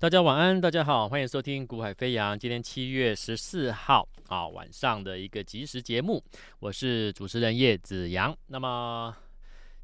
大家晚安，大家好，欢迎收听《股海飞扬》。今天七月十四号啊晚上的一个即时节目，我是主持人叶子阳。那么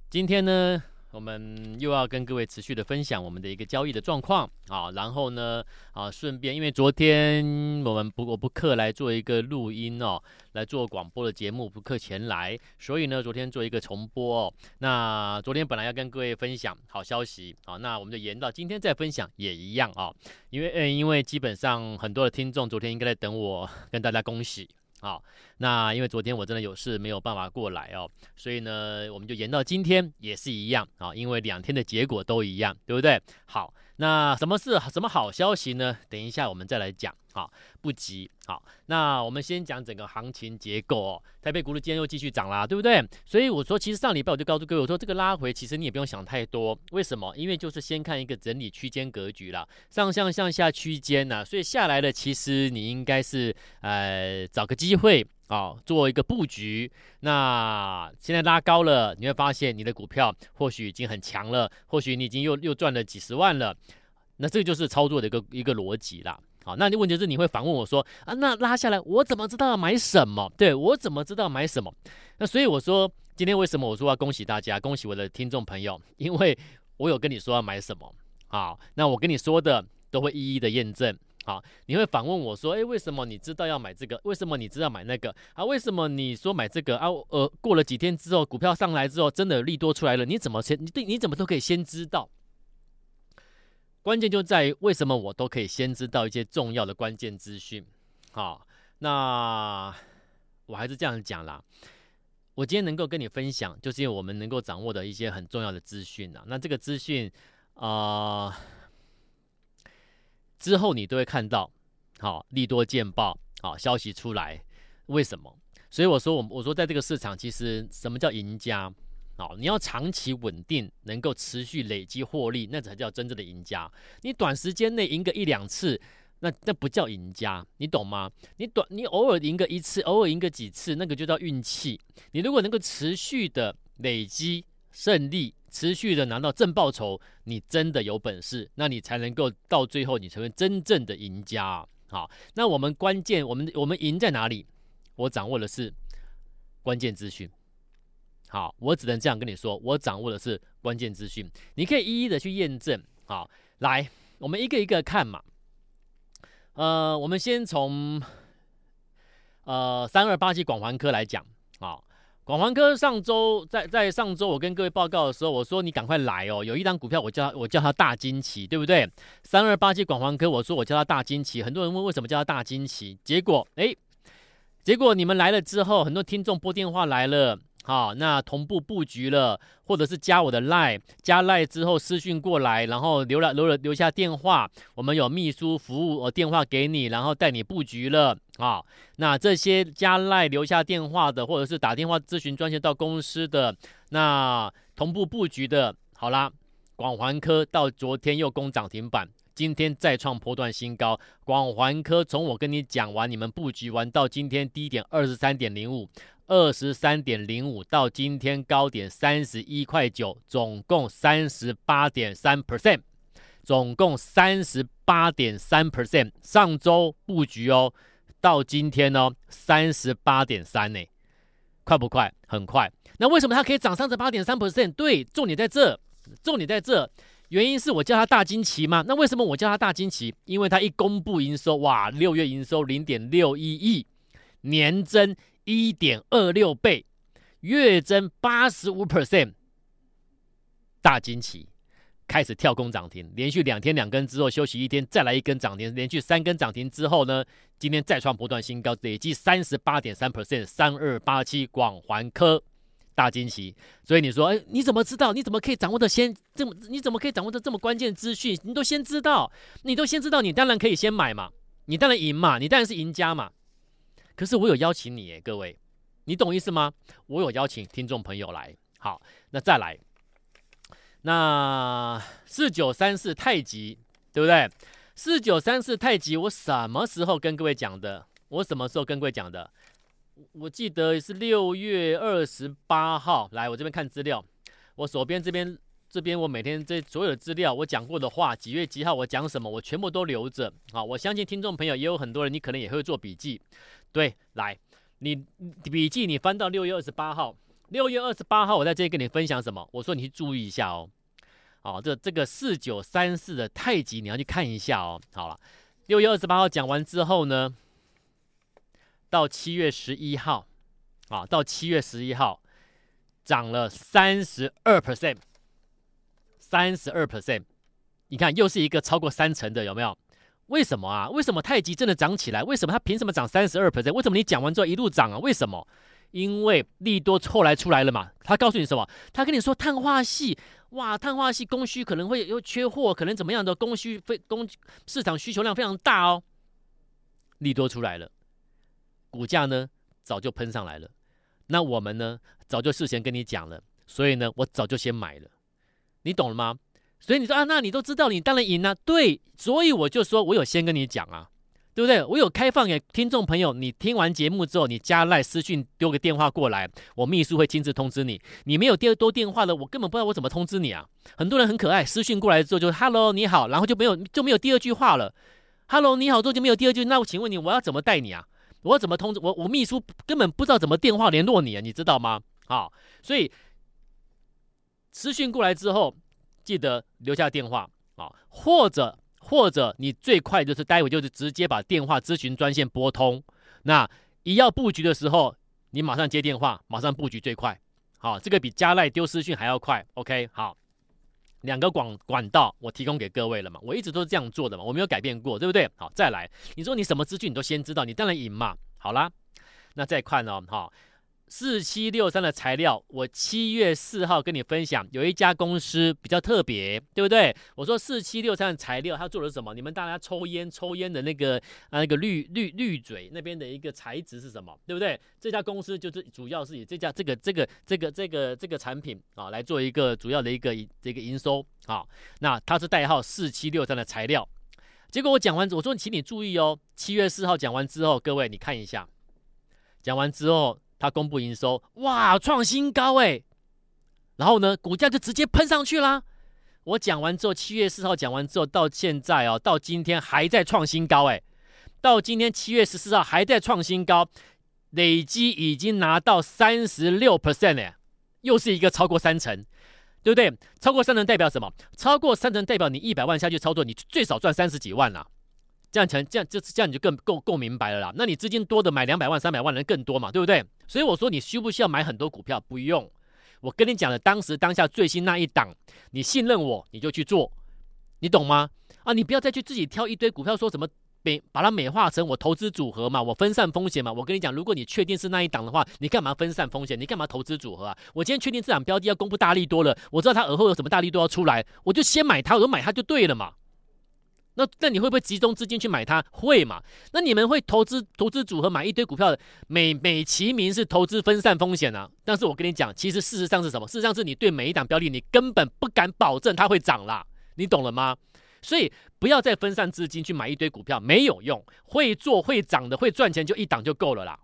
今天呢，我们又要跟各位持续的分享我们的一个交易的状况啊，然后呢啊，顺便因为昨天我们不我不课来做一个录音哦，来做广播的节目不课前来，所以呢昨天做一个重播哦。那昨天本来要跟各位分享好消息啊，那我们就延到今天再分享也一样啊，因为嗯因为基本上很多的听众昨天应该在等我跟大家恭喜。好，那因为昨天我真的有事没有办法过来哦，所以呢，我们就延到今天也是一样啊，因为两天的结果都一样，对不对？好，那什么是什么好消息呢？等一下我们再来讲。好，不急。好，那我们先讲整个行情结构哦。台北股市今天又继续涨啦，对不对？所以我说，其实上礼拜我就告诉各位，我说这个拉回其实你也不用想太多。为什么？因为就是先看一个整理区间格局啦，上向向下区间呐，所以下来了，其实你应该是呃找个机会啊、做一个布局。那现在拉高了，你会发现你的股票或许已经很强了，或许你已经又又赚了几十万了。那这就是操作的一个一个逻辑啦。好，那你问题是你会反问我说啊，那拉下来我怎么知道要买什么？对，我怎么知道买什么？那所以我说今天为什么我说要恭喜大家，恭喜我的听众朋友，因为我有跟你说要买什么。好，那我跟你说的都会一一的验证。好，你会反问我说，诶，为什么你知道要买这个？为什么你知道买那个？啊，为什么你说买这个啊？呃，过了几天之后，股票上来之后，真的利多出来了，你怎么先？你对，你怎么都可以先知道？关键就在于为什么我都可以先知道一些重要的关键资讯，好，那我还是这样讲啦。我今天能够跟你分享，就是因为我们能够掌握的一些很重要的资讯啊。那这个资讯啊、之后你都会看到，好，利多见报，好，消息出来，为什么？所以我说我我说在这个市场，其实什么叫赢家？好，你要长期稳定，能够持续累积获利，那才叫真正的赢家。你短时间内赢个一两次，那那不叫赢家，你懂吗？你短你偶尔赢个一次，偶尔赢个几次，那个就叫运气。你如果能够持续的累积胜利，持续的拿到正报酬，你真的有本事，那你才能够到最后你成为真正的赢家。好，那我们关键，我们我们赢在哪里？我掌握的是关键资讯。好，我只能这样跟你说，我掌握的是关键资讯，你可以一一的去验证。好，来，我们一个一个看嘛。呃，我们先从呃三二八七广环科来讲。好，广环科上周在在上周我跟各位报告的时候，我说你赶快来哦，有一张股票我叫我叫它大惊奇，对不对？三二八七广环科，我说我叫它大惊奇，很多人问为什么叫它大惊奇，结果哎，结果你们来了之后，很多听众拨电话来了。好，那同步布局了，或者是加我的 line，加 line 之后私讯过来，然后留了留了留下电话，我们有秘书服务，呃电话给你，然后带你布局了。啊，那这些加 line 留下电话的，或者是打电话咨询专线到公司的，那同步布局的，好啦，广环科到昨天又攻涨停板，今天再创波段新高。广环科从我跟你讲完，你们布局完到今天低点二十三点零五。二十三点零五到今天高点三十一块九，总共三十八点三 percent，总共三十八点三 percent。上周布局哦，到今天哦，三十八点三呢，快不快？很快。那为什么它可以涨三十八点三 percent？对，重点在这，重点在这。原因是我叫它大惊奇吗？那为什么我叫它大惊奇？因为它一公布营收，哇，六月营收零点六一亿，年增。一点二六倍，月增八十五 percent，大惊奇，开始跳空涨停，连续两天两根之后休息一天，再来一根涨停，连续三根涨停之后呢，今天再创波段新高，累计三十八点三 percent，三二八七广环科大惊喜。所以你说，哎，你怎么知道？你怎么可以掌握的先这么？你怎么可以掌握的这么关键资讯？你都先知道，你都先知道，你当然可以先买嘛，你当然赢嘛，你当然是赢家嘛。可是我有邀请你耶，各位，你懂意思吗？我有邀请听众朋友来，好，那再来，那四九三四太极，对不对？四九三四太极，我什么时候跟各位讲的？我什么时候跟各位讲的？我记得是六月二十八号。来，我这边看资料，我手边这边这边我每天这所有的资料，我讲过的话，几月几号我讲什么，我全部都留着。好，我相信听众朋友也有很多人，你可能也会做笔记。对，来，你笔记你翻到六月二十八号，六月二十八号我在这里跟你分享什么？我说你去注意一下哦。好，这这个四九三四的太极你要去看一下哦。好了，六月二十八号讲完之后呢，到七月十一号，啊，到七月十一号。涨了三十二 percent，三十二 percent，你看又是一个超过三成的，有没有？为什么啊？为什么太极真的涨起来？为什么它凭什么涨三十二 percent？为什么你讲完之后一路涨啊？为什么？因为利多后来出来了嘛。他告诉你什么？他跟你说碳化系，哇，碳化系供需可能会有缺货，可能怎么样的供需非供市场需求量非常大哦。利多出来了，股价呢早就喷上来了。那我们呢？早就事先跟你讲了，所以呢，我早就先买了，你懂了吗？所以你说啊，那你都知道，你当然赢啊。对，所以我就说我有先跟你讲啊，对不对？我有开放给听众朋友，你听完节目之后，你加赖私讯丢个电话过来，我秘书会亲自通知你。你没有第二多电话的，我根本不知道我怎么通知你啊。很多人很可爱，私讯过来之后就 “hello 你好”，然后就没有就没有第二句话了。“hello 你好”之后就没有第二句，那我请问你，我要怎么带你啊？我怎么通知我？我秘书根本不知道怎么电话联络你啊，你知道吗？好，所以私讯过来之后，记得留下电话啊，或者或者你最快就是待会就是直接把电话咨询专线拨通。那一要布局的时候，你马上接电话，马上布局最快。好，这个比加赖丢私讯还要快。OK，好，两个管管道我提供给各位了嘛，我一直都是这样做的嘛，我没有改变过，对不对？好，再来，你说你什么资讯你都先知道，你当然赢嘛。好啦，那再看哦，好。四七六三的材料，我七月四号跟你分享，有一家公司比较特别，对不对？我说四七六三的材料，它做的是什么？你们大家抽烟抽烟的那个啊，那个滤滤滤嘴那边的一个材质是什么？对不对？这家公司就是主要是以这家这个这个这个这个这个产品啊来做一个主要的一个这个营收啊。那它是代号四七六三的材料。结果我讲完，我说请你注意哦，七月四号讲完之后，各位你看一下，讲完之后。他公布营收，哇，创新高哎！然后呢，股价就直接喷上去啦。我讲完之后，七月四号讲完之后，到现在哦，到今天还在创新高哎！到今天七月十四号还在创新高，累积已经拿到三十六 percent 哎，又是一个超过三成，对不对？超过三成代表什么？超过三成代表你一百万下去操作，你最少赚三十几万啦。这样成这样就是这样你就更够够明白了啦。那你资金多的买两百万、三百万人更多嘛，对不对？所以我说你需不需要买很多股票？不用。我跟你讲的当时当下最新那一档，你信任我，你就去做，你懂吗？啊，你不要再去自己挑一堆股票，说什么美把它美化成我投资组合嘛，我分散风险嘛。我跟你讲，如果你确定是那一档的话，你干嘛分散风险？你干嘛投资组合啊？我今天确定这档标的要公布大利多了，我知道它而后有什么大利多要出来，我就先买它，我就买它就对了嘛。那那你会不会集中资金去买它？会嘛？那你们会投资投资组合买一堆股票的，美美其名是投资分散风险啊。但是我跟你讲，其实事实上是什么？事实上是你对每一档标的，你根本不敢保证它会涨啦。你懂了吗？所以不要再分散资金去买一堆股票，没有用。会做会涨的会赚钱就一档就够了啦。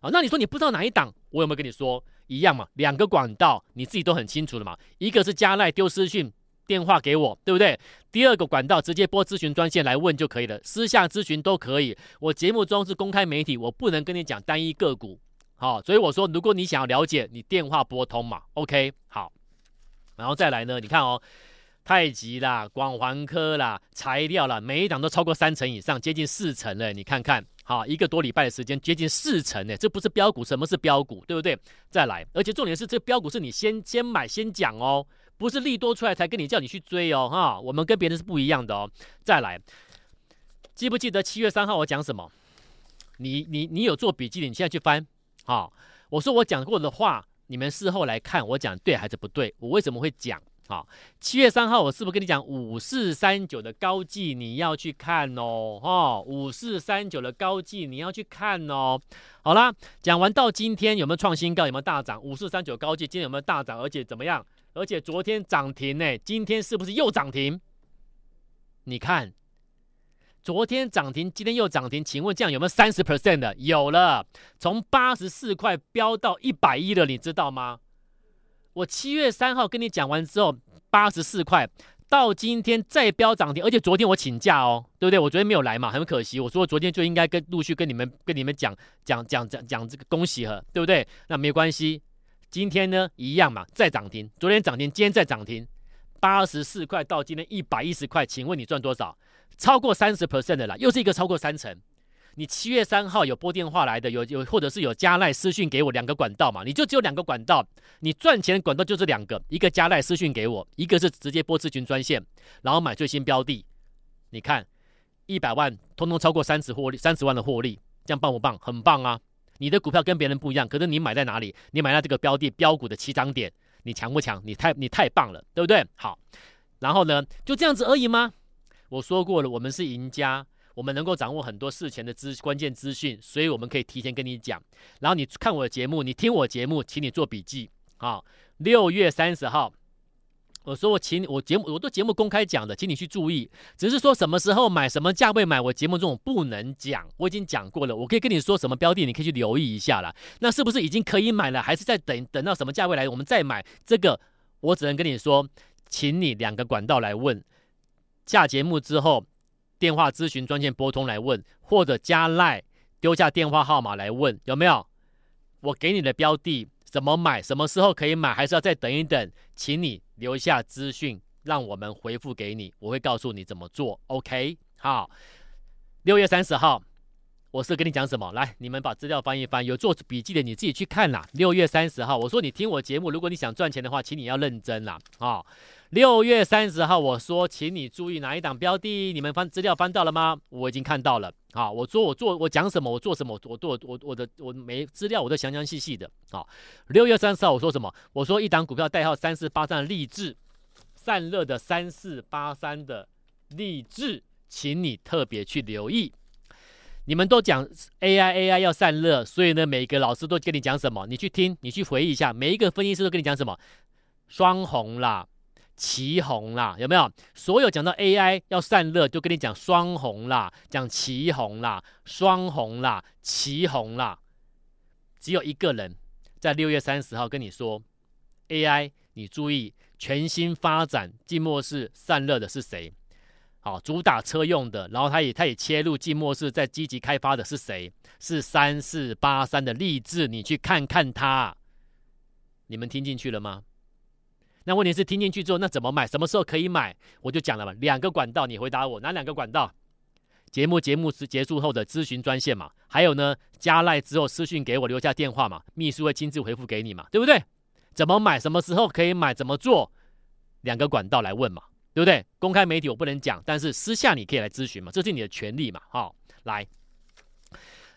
啊，那你说你不知道哪一档？我有没有跟你说一样嘛？两个管道你自己都很清楚的嘛。一个是加赖丢私讯。电话给我，对不对？第二个管道直接拨咨询专线来问就可以了，私下咨询都可以。我节目中是公开媒体，我不能跟你讲单一个股，好，所以我说，如果你想要了解，你电话拨通嘛，OK，好。然后再来呢，你看哦，太极啦、广环科啦、材料啦，每一档都超过三成以上，接近四成了。你看看，好，一个多礼拜的时间，接近四成呢，这不是标股，什么是标股，对不对？再来，而且重点是，这标股是你先先买先讲哦。不是利多出来才跟你叫你去追哦，哈，我们跟别人是不一样的哦。再来，记不记得七月三号我讲什么？你你你有做笔记的，你现在去翻。好，我说我讲过的话，你们事后来看我讲对还是不对？我为什么会讲？好，七月三号我是不是跟你讲五四三九的高技你要去看哦？哈，五四三九的高技你要去看哦。好啦，讲完到今天有没有创新高？有没有大涨？五四三九高技今天有没有大涨？而且怎么样？而且昨天涨停呢，今天是不是又涨停？你看，昨天涨停，今天又涨停，请问这样有没有三十 percent 的？有了，从八十四块飙到一百一了，你知道吗？我七月三号跟你讲完之后，八十四块，到今天再飙涨停，而且昨天我请假哦，对不对？我昨天没有来嘛，很可惜。我说我昨天就应该跟陆续跟你们跟你们讲讲讲讲讲这个恭喜哈，对不对？那没关系，今天呢一样嘛，再涨停，昨天涨停，今天再涨停，八十四块到今天一百一十块，请问你赚多少？超过三十 percent 的啦，又是一个超过三成。你七月三号有拨电话来的，有有或者是有加赖私讯给我两个管道嘛？你就只有两个管道，你赚钱的管道就这两个，一个加赖私讯给我，一个是直接拨咨询专线，然后买最新标的。你看一百万，通通超过三十获利，三十万的获利，这样棒不棒？很棒啊！你的股票跟别人不一样，可是你买在哪里？你买在这个标的标股的起涨点，你强不强？你太你太棒了，对不对？好，然后呢，就这样子而已吗？我说过了，我们是赢家。我们能够掌握很多事前的资关键资讯，所以我们可以提前跟你讲。然后你看我的节目，你听我节目，请你做笔记啊。六月三十号，我说我请我节目，我都节目公开讲的，请你去注意。只是说什么时候买，什么价位买，我节目这种不能讲。我已经讲过了，我可以跟你说什么标的，你可以去留意一下了。那是不是已经可以买了，还是再等等到什么价位来，我们再买？这个我只能跟你说，请你两个管道来问。下节目之后。电话咨询专线拨通来问，或者加赖丢下电话号码来问，有没有？我给你的标的怎么买？什么时候可以买？还是要再等一等？请你留下资讯，让我们回复给你，我会告诉你怎么做。OK，好。六月三十号，我是跟你讲什么？来，你们把资料翻一翻，有做笔记的你自己去看啦。六月三十号，我说你听我节目，如果你想赚钱的话，请你要认真啦。啊、六月三十号，我说，请你注意哪一档标的？你们翻资料翻到了吗？我已经看到了。啊，我说我做我讲什么？我做什么？我做我我的我没资料，我都详详细细的。啊，六月三十号我说什么？我说一档股票代号三四八三的立志散热的三四八三的励志，请你特别去留意。你们都讲 AI AI 要散热，所以呢，每个老师都跟你讲什么？你去听，你去回忆一下，每一个分析师都跟你讲什么？双红啦。旗红啦，有没有？所有讲到 AI 要散热，就跟你讲双红啦，讲旗红啦，双红啦，旗红啦。只有一个人在六月三十号跟你说 AI，你注意全新发展静默式散热的是谁？好，主打车用的，然后他也他也切入静默式在积极开发的是谁？是三四八三的立志，你去看看它。你们听进去了吗？那问题是听进去之后，那怎么买？什么时候可以买？我就讲了嘛，两个管道，你回答我哪两个管道？节目节目是结束后的咨询专线嘛？还有呢，加赖之后私讯给我留下电话嘛？秘书会亲自回复给你嘛？对不对？怎么买？什么时候可以买？怎么做？两个管道来问嘛？对不对？公开媒体我不能讲，但是私下你可以来咨询嘛？这是你的权利嘛？好，来，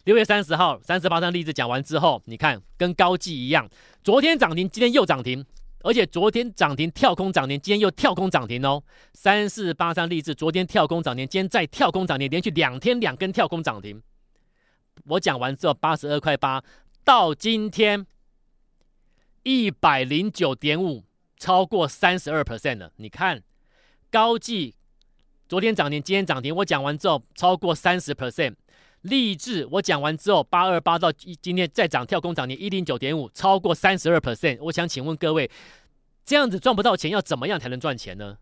六月三十号三十八张例子讲完之后，你看跟高技一样，昨天涨停，今天又涨停。而且昨天涨停跳空涨停，今天又跳空涨停哦。三四八三立志，昨天跳空涨停，今天再跳空涨停，连续两天两根跳空涨停。我讲完之后，八十二块八到今天一百零九点五，超过三十二 percent 了。你看高技昨天涨停，今天涨停，我讲完之后超过三十 percent。立志，我讲完之后，八二八到今天再涨跳空涨停一零九点五，超过三十二 percent。我想请问各位，这样子赚不到钱，要怎么样才能赚钱呢？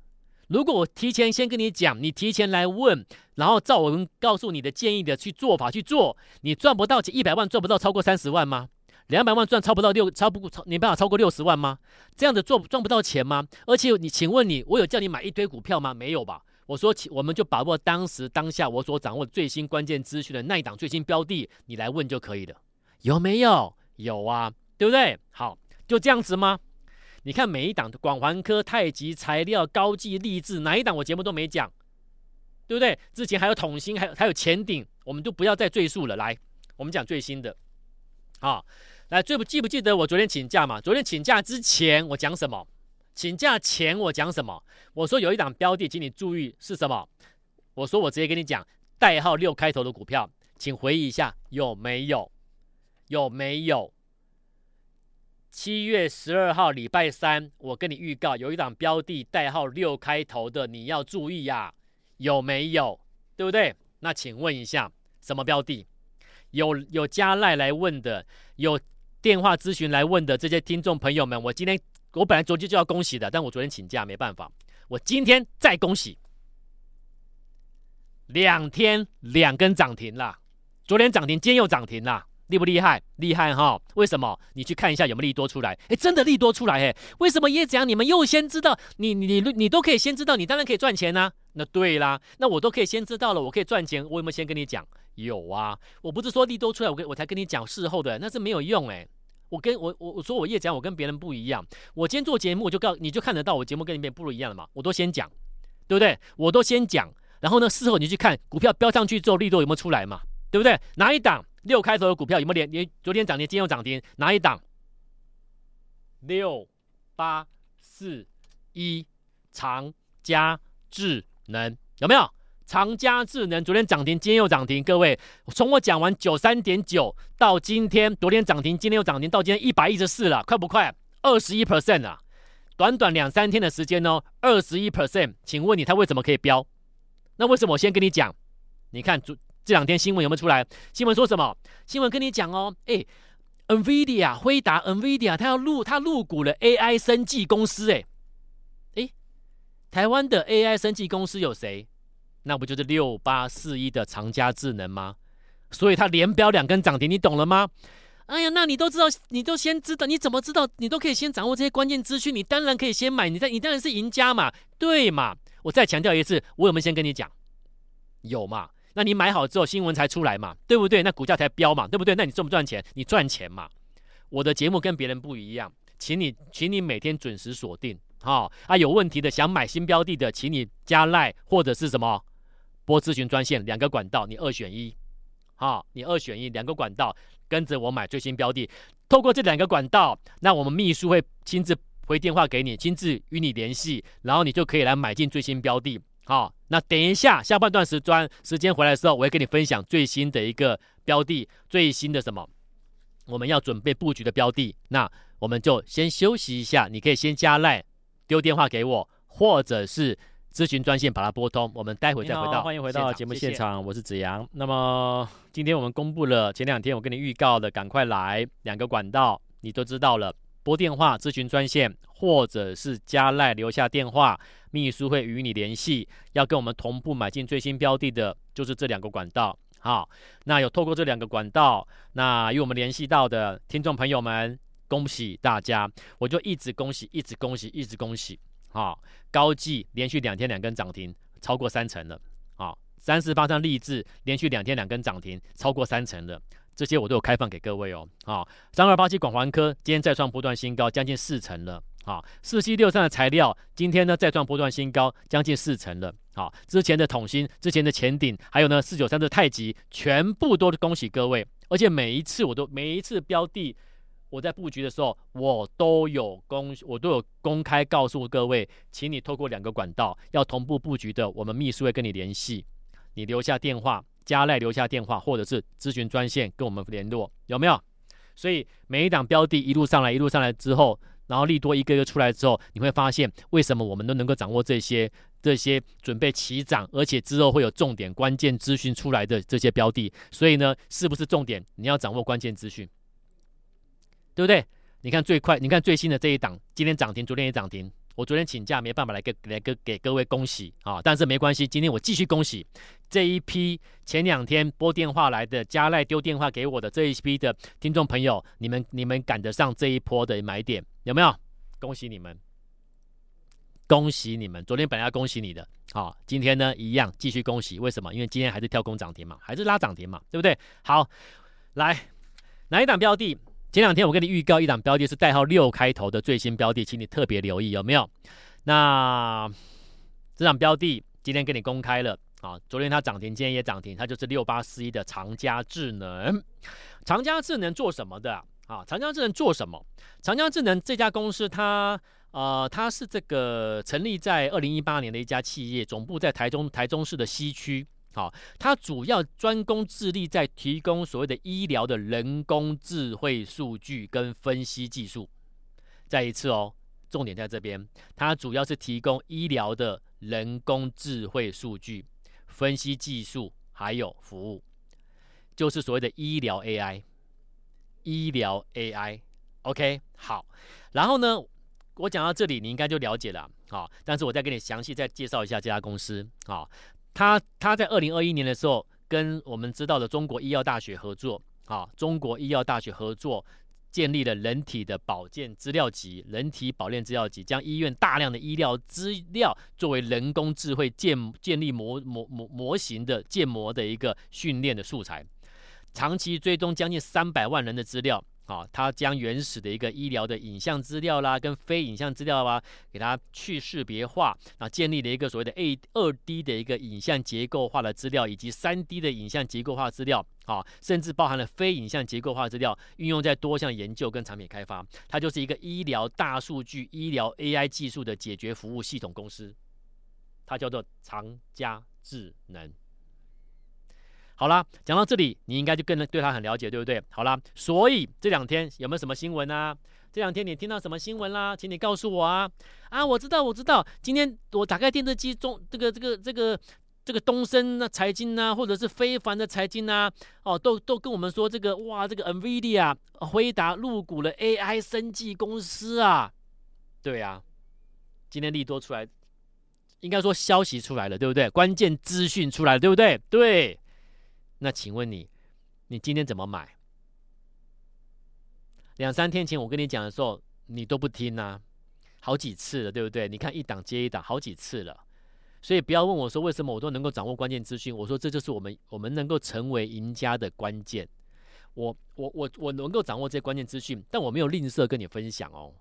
如果我提前先跟你讲，你提前来问，然后照我们告诉你的建议的去做法去做，你赚不到钱，一百万赚不到超过三十万吗？两百万赚超不到六，超不过超？你办法超过六十万吗？这样子做赚不到钱吗？而且你，请问你，我有叫你买一堆股票吗？没有吧？我说，我们就把握当时当下我所掌握最新关键资讯的那一档最新标的，你来问就可以了。有没有？有啊，对不对？好，就这样子吗？你看每一档的广环科、太极材料、高技、励志，哪一档我节目都没讲，对不对？之前还有统芯，还有还有前顶，我们就不要再赘述了。来，我们讲最新的。好，来，最不记不记得我昨天请假嘛？昨天请假之前我讲什么？请假前我讲什么？我说有一档标的，请你注意是什么？我说我直接跟你讲，代号六开头的股票，请回忆一下有没有？有没有？七月十二号礼拜三，我跟你预告有一档标的代号六开头的，你要注意呀，有没有？对不对？那请问一下，什么标的？有有加赖来问的，有电话咨询来问的这些听众朋友们，我今天。我本来昨天就要恭喜的，但我昨天请假没办法，我今天再恭喜，两天两根涨停啦，昨天涨停，今天又涨停啦。厉不厉害？厉害哈！为什么？你去看一下有没有利多出来？诶，真的利多出来诶，为什么叶子阳你们又先知道？你你你你都可以先知道，你当然可以赚钱呐。那对啦，那我都可以先知道了，我可以赚钱。我有没有先跟你讲？有啊，我不是说利多出来，我跟我才跟你讲事后的，那是没有用诶。我跟我我我说我叶子阳，我跟别人不一样。我今天做节目，我就告你就看得到我节目跟你们不一样了嘛。我都先讲，对不对？我都先讲，然后呢，事后你去看股票飙上去之后，利多有没有出来嘛？对不对？哪一档？六开头的股票有没有连连？昨天涨停，今天又涨停，哪一档？六八四一长加智能有没有？长加智能昨天涨停，今天又涨停。各位，从我讲完九三点九到今天，昨天涨停，今天又涨停，到今天一百一十四了，快不快？二十一 percent 啊！短短两三天的时间哦，二十一 percent。请问你它为什么可以飙？那为什么我先跟你讲？你看昨。这两天新闻有没有出来？新闻说什么？新闻跟你讲哦，哎，NVIDIA 辉达，NVIDIA 它要入它入股了 AI 生技公司，哎，哎，台湾的 AI 生技公司有谁？那不就是六八四一的长佳智能吗？所以它连标两根涨停，你懂了吗？哎呀，那你都知道，你都先知道，你怎么知道？你都可以先掌握这些关键资讯，你当然可以先买，你在你当然是赢家嘛，对嘛？我再强调一次，我有没有先跟你讲？有嘛？那你买好之后，新闻才出来嘛，对不对？那股价才飙嘛，对不对？那你赚不赚钱？你赚钱嘛。我的节目跟别人不一样，请你，请你每天准时锁定，好、啊。有问题的，想买新标的的，请你加赖或者是什么播咨询专线，两个管道，你二选一，好、你二选一，两个管道跟着我买最新标的。透过这两个管道，那我们秘书会亲自回电话给你，亲自与你联系，然后你就可以来买进最新标的。好，那等一下下半段时专时间回来的时候，我会跟你分享最新的一个标的，最新的什么？我们要准备布局的标的。那我们就先休息一下，你可以先加赖丢电话给我，或者是咨询专线把它拨通。我们待会再回到，欢迎回到节目现场，谢谢我是子阳。那么今天我们公布了前两天我跟你预告的，赶快来两个管道，你都知道了。拨电话咨询专线，或者是加赖留下电话，秘书会与你联系。要跟我们同步买进最新标的的，就是这两个管道。好，那有透过这两个管道，那与我们联系到的听众朋友们，恭喜大家！我就一直恭喜，一直恭喜，一直恭喜。好，高技连续两天两根涨停，超过三成了。好，三十八张励志连续两天两根涨停，超过三成了。这些我都有开放给各位哦。好，三二八七广环科今天再创波段新高，将近四成了。好，四七六三的材料今天呢再创波段新高，将近四成了。好，之前的统芯、之前的前顶，还有呢四九三的太极，全部都恭喜各位。而且每一次我都每一次标的我在布局的时候，我都有公我都有公开告诉各位，请你透过两个管道要同步布局的，我们秘书会跟你联系，你留下电话。加赖留下电话，或者是咨询专线跟我们联络，有没有？所以每一档标的一路上来，一路上来之后，然后利多一个一个出来之后，你会发现为什么我们都能够掌握这些这些准备起涨，而且之后会有重点关键资讯出来的这些标的。所以呢，是不是重点？你要掌握关键资讯，对不对？你看最快，你看最新的这一档，今天涨停，昨天也涨停。我昨天请假没办法来给来给给各位恭喜啊，但是没关系，今天我继续恭喜这一批前两天拨电话来的加赖丢电话给我的这一批的听众朋友，你们你们赶得上这一波的买点有没有？恭喜你们，恭喜你们！昨天本来要恭喜你的，好，今天呢一样继续恭喜，为什么？因为今天还是跳空涨停嘛，还是拉涨停嘛，对不对？好，来哪一档标的？前两天我跟你预告一档标的，是代号六开头的最新标的，请你特别留意有没有？那这档标的今天给你公开了啊，昨天它涨停，今天也涨停，它就是六八四一的长佳智能。长佳智能做什么的啊？长佳智能做什么？长佳智能这家公司它，它呃，它是这个成立在二零一八年的一家企业，总部在台中台中市的西区。好，它主要专攻致力在提供所谓的医疗的人工智慧数据跟分析技术。再一次哦，重点在这边，它主要是提供医疗的人工智慧数据分析技术还有服务，就是所谓的医疗 AI。医疗 AI，OK，好。然后呢，我讲到这里，你应该就了解了。好，但是我再给你详细再介绍一下这家公司。好，他他在二零二一年的时候，跟我们知道的中国医药大学合作。啊，中国医药大学合作。建立了人体的保健资料集，人体保健资料集将医院大量的医疗资料作为人工智慧建建立模模模模型的建模的一个训练的素材，长期追踪将近三百万人的资料。啊，它将原始的一个医疗的影像资料啦，跟非影像资料啊，给它去识别化，啊，建立了一个所谓的 A 二 D 的一个影像结构化的资料，以及三 D 的影像结构化资料，啊，甚至包含了非影像结构化资料，运用在多项研究跟产品开发。它就是一个医疗大数据、医疗 AI 技术的解决服务系统公司，它叫做长加智能。好啦，讲到这里，你应该就更能对他很了解，对不对？好啦，所以这两天有没有什么新闻啊？这两天你听到什么新闻啦？请你告诉我啊！啊，我知道，我知道，今天我打开电视机中，这个、这个、这个、这个东升的财经啊，或者是非凡的财经啊，哦，都都跟我们说这个哇，这个 NVIDIA 辉达入股了 AI 生技公司啊，对啊，今天利多出来，应该说消息出来了，对不对？关键资讯出来了，对不对？对。那请问你，你今天怎么买？两三天前我跟你讲的时候，你都不听呐、好几次了，对不对？你看一档接一档，好几次了，所以不要问我说为什么我都能够掌握关键资讯。我说这就是我们我们能够成为赢家的关键。我我我我能够掌握这些关键资讯，但我没有吝啬跟你分享哦，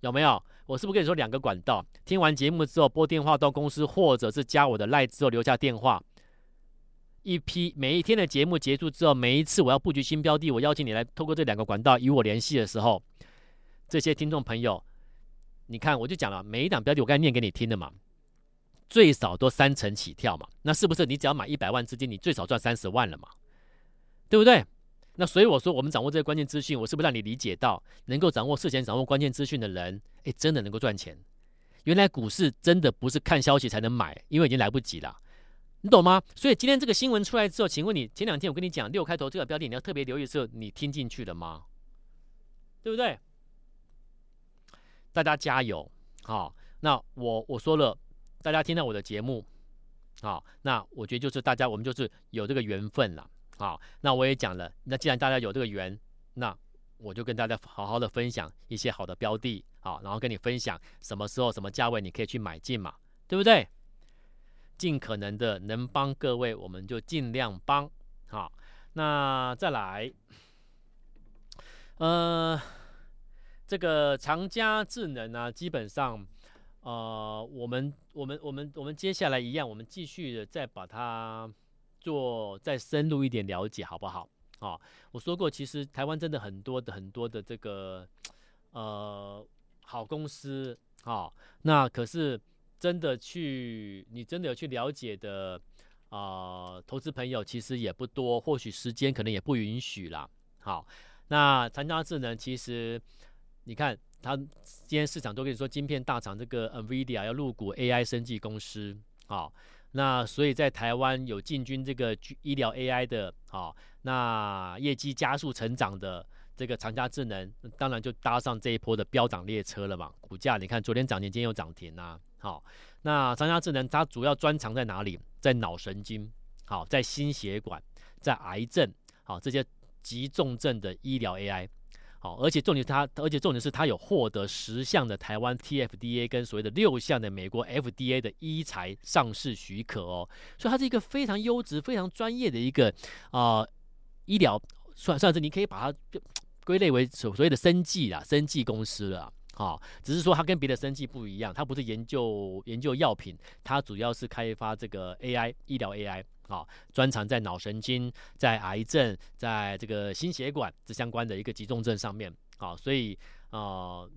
有没有？我是不是跟你说两个管道？听完节目之后拨电话到公司，或者是加我的赖之后留下电话。一批每一天的节目结束之后，每一次我要布局新标的，我邀请你来透过这两个管道与我联系的时候，这些听众朋友，你看我就讲了，每一档标的我刚才念给你听的嘛，最少都三成起跳嘛，那是不是你只要买一百万资金，你最少赚三十万了嘛？对不对？那所以我说，我们掌握这些关键资讯，我是不是让你理解到，能够掌握事前掌握关键资讯的人，诶，真的能够赚钱？原来股市真的不是看消息才能买，因为已经来不及了。你懂吗？所以今天这个新闻出来之后，请问你前两天我跟你讲六开头这个标的，你要特别留意的时候，你听进去了吗？对不对？大家加油！好，那我我说了，大家听到我的节目，好，那我觉得就是大家我们就是有这个缘分了。好，那我也讲了，那既然大家有这个缘，那我就跟大家好好的分享一些好的标的，好，然后跟你分享什么时候什么价位你可以去买进嘛，对不对？尽可能的能帮各位，我们就尽量帮。好，那再来，呃，这个长佳智能呢、基本上，呃，我们我们我们我们接下来一样，我们继续的再把它做再深入一点了解，好不好？好，我说过，其实台湾真的很多的很多的这个呃好公司，好，那可是。真的去，你真的有去了解的啊、呃？投资朋友其实也不多，或许时间可能也不允许啦。好，那长佳智能其实，你看，它今天市场都跟你说，晶片大厂这个 NVIDIA 要入股 AI 生技公司。好，那所以在台湾有进军这个医疗 AI 的，好，那业绩加速成长的。这个长佳智能当然就搭上这一波的飙涨列车了嘛，股价你看昨天涨停，今天又涨停啊。好，那长佳智能它主要专长在哪里？在脑神经，好，在心血管，在癌症，好，这些急重症的医疗 AI，好，而且重点它，而且重点是它有获得十项的台湾 TFDA 跟所谓的六项的美国 FDA 的医材上市许可哦，所以它是一个非常优质、非常专业的一个啊、呃、医疗，算算是你可以把它。归类为所所谓的生技啦，生技公司了，好，只是说它跟别的生技不一样，它不是研究研究药品，它主要是开发这个 AI 医疗 AI，好，专长在脑神经、在癌症、在这个心血管这相关的一个急重症上面，好，所以呃，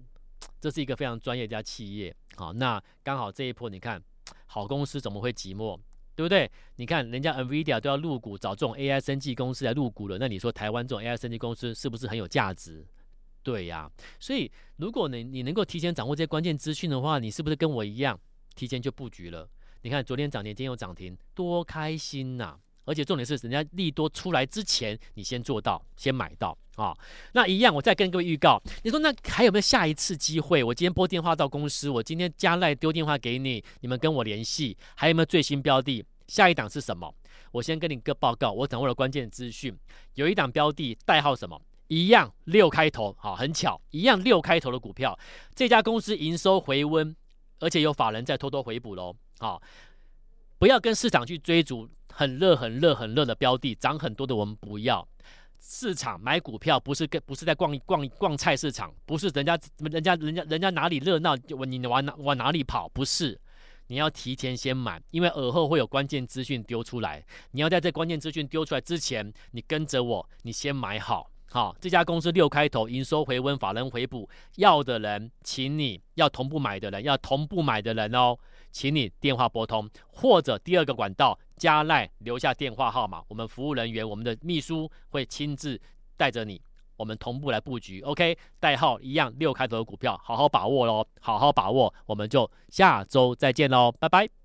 这是一个非常专业家企业，好，那刚好这一波你看，好公司怎么会寂寞？对不对？你看人家 NVIDIA 都要入股，找这种 AI 生技公司来入股了，那你说台湾这种 AI 生技公司是不是很有价值？对呀，所以如果你你能够提前掌握这些关键资讯的话，你是不是跟我一样提前就布局了？你看昨天涨停，今天又涨停，多开心呐！而且重点是人家利多出来之前，你先做到，先买到啊、那一样，我再跟各位预告，你说那还有没有下一次机会？我今天拨电话到公司，我今天加赖丢电话给你，你们跟我联系，还有没有最新标的？下一档是什么？我先跟你个报告，我掌握了关键资讯，有一档标的代号什么？一样六开头，好，很巧，一样六开头的股票，这家公司营收回温，而且有法人在偷偷回补喽，好，不要跟市场去追逐很热、很热、很热的标的，涨很多的我们不要。市场买股票不是跟不是在逛逛逛菜市场，不是人家人家人家人家哪里热闹，你往哪往哪里跑，不是。你要提前先买，因为尔后会有关键资讯丢出来，你要在这关键资讯丢出来之前，你跟着我，你先买好。好，这家公司六开头，营收回温，法人回补，要的人，请你要同步买的人，要同步买的人哦，请你电话拨通，或者第二个管道加赖留下电话号码，我们服务人员，我们的秘书会亲自带着你，我们同步来布局，OK，代号一样六开头的股票，好好把握喽，好好把握，我们就下周再见喽，拜拜。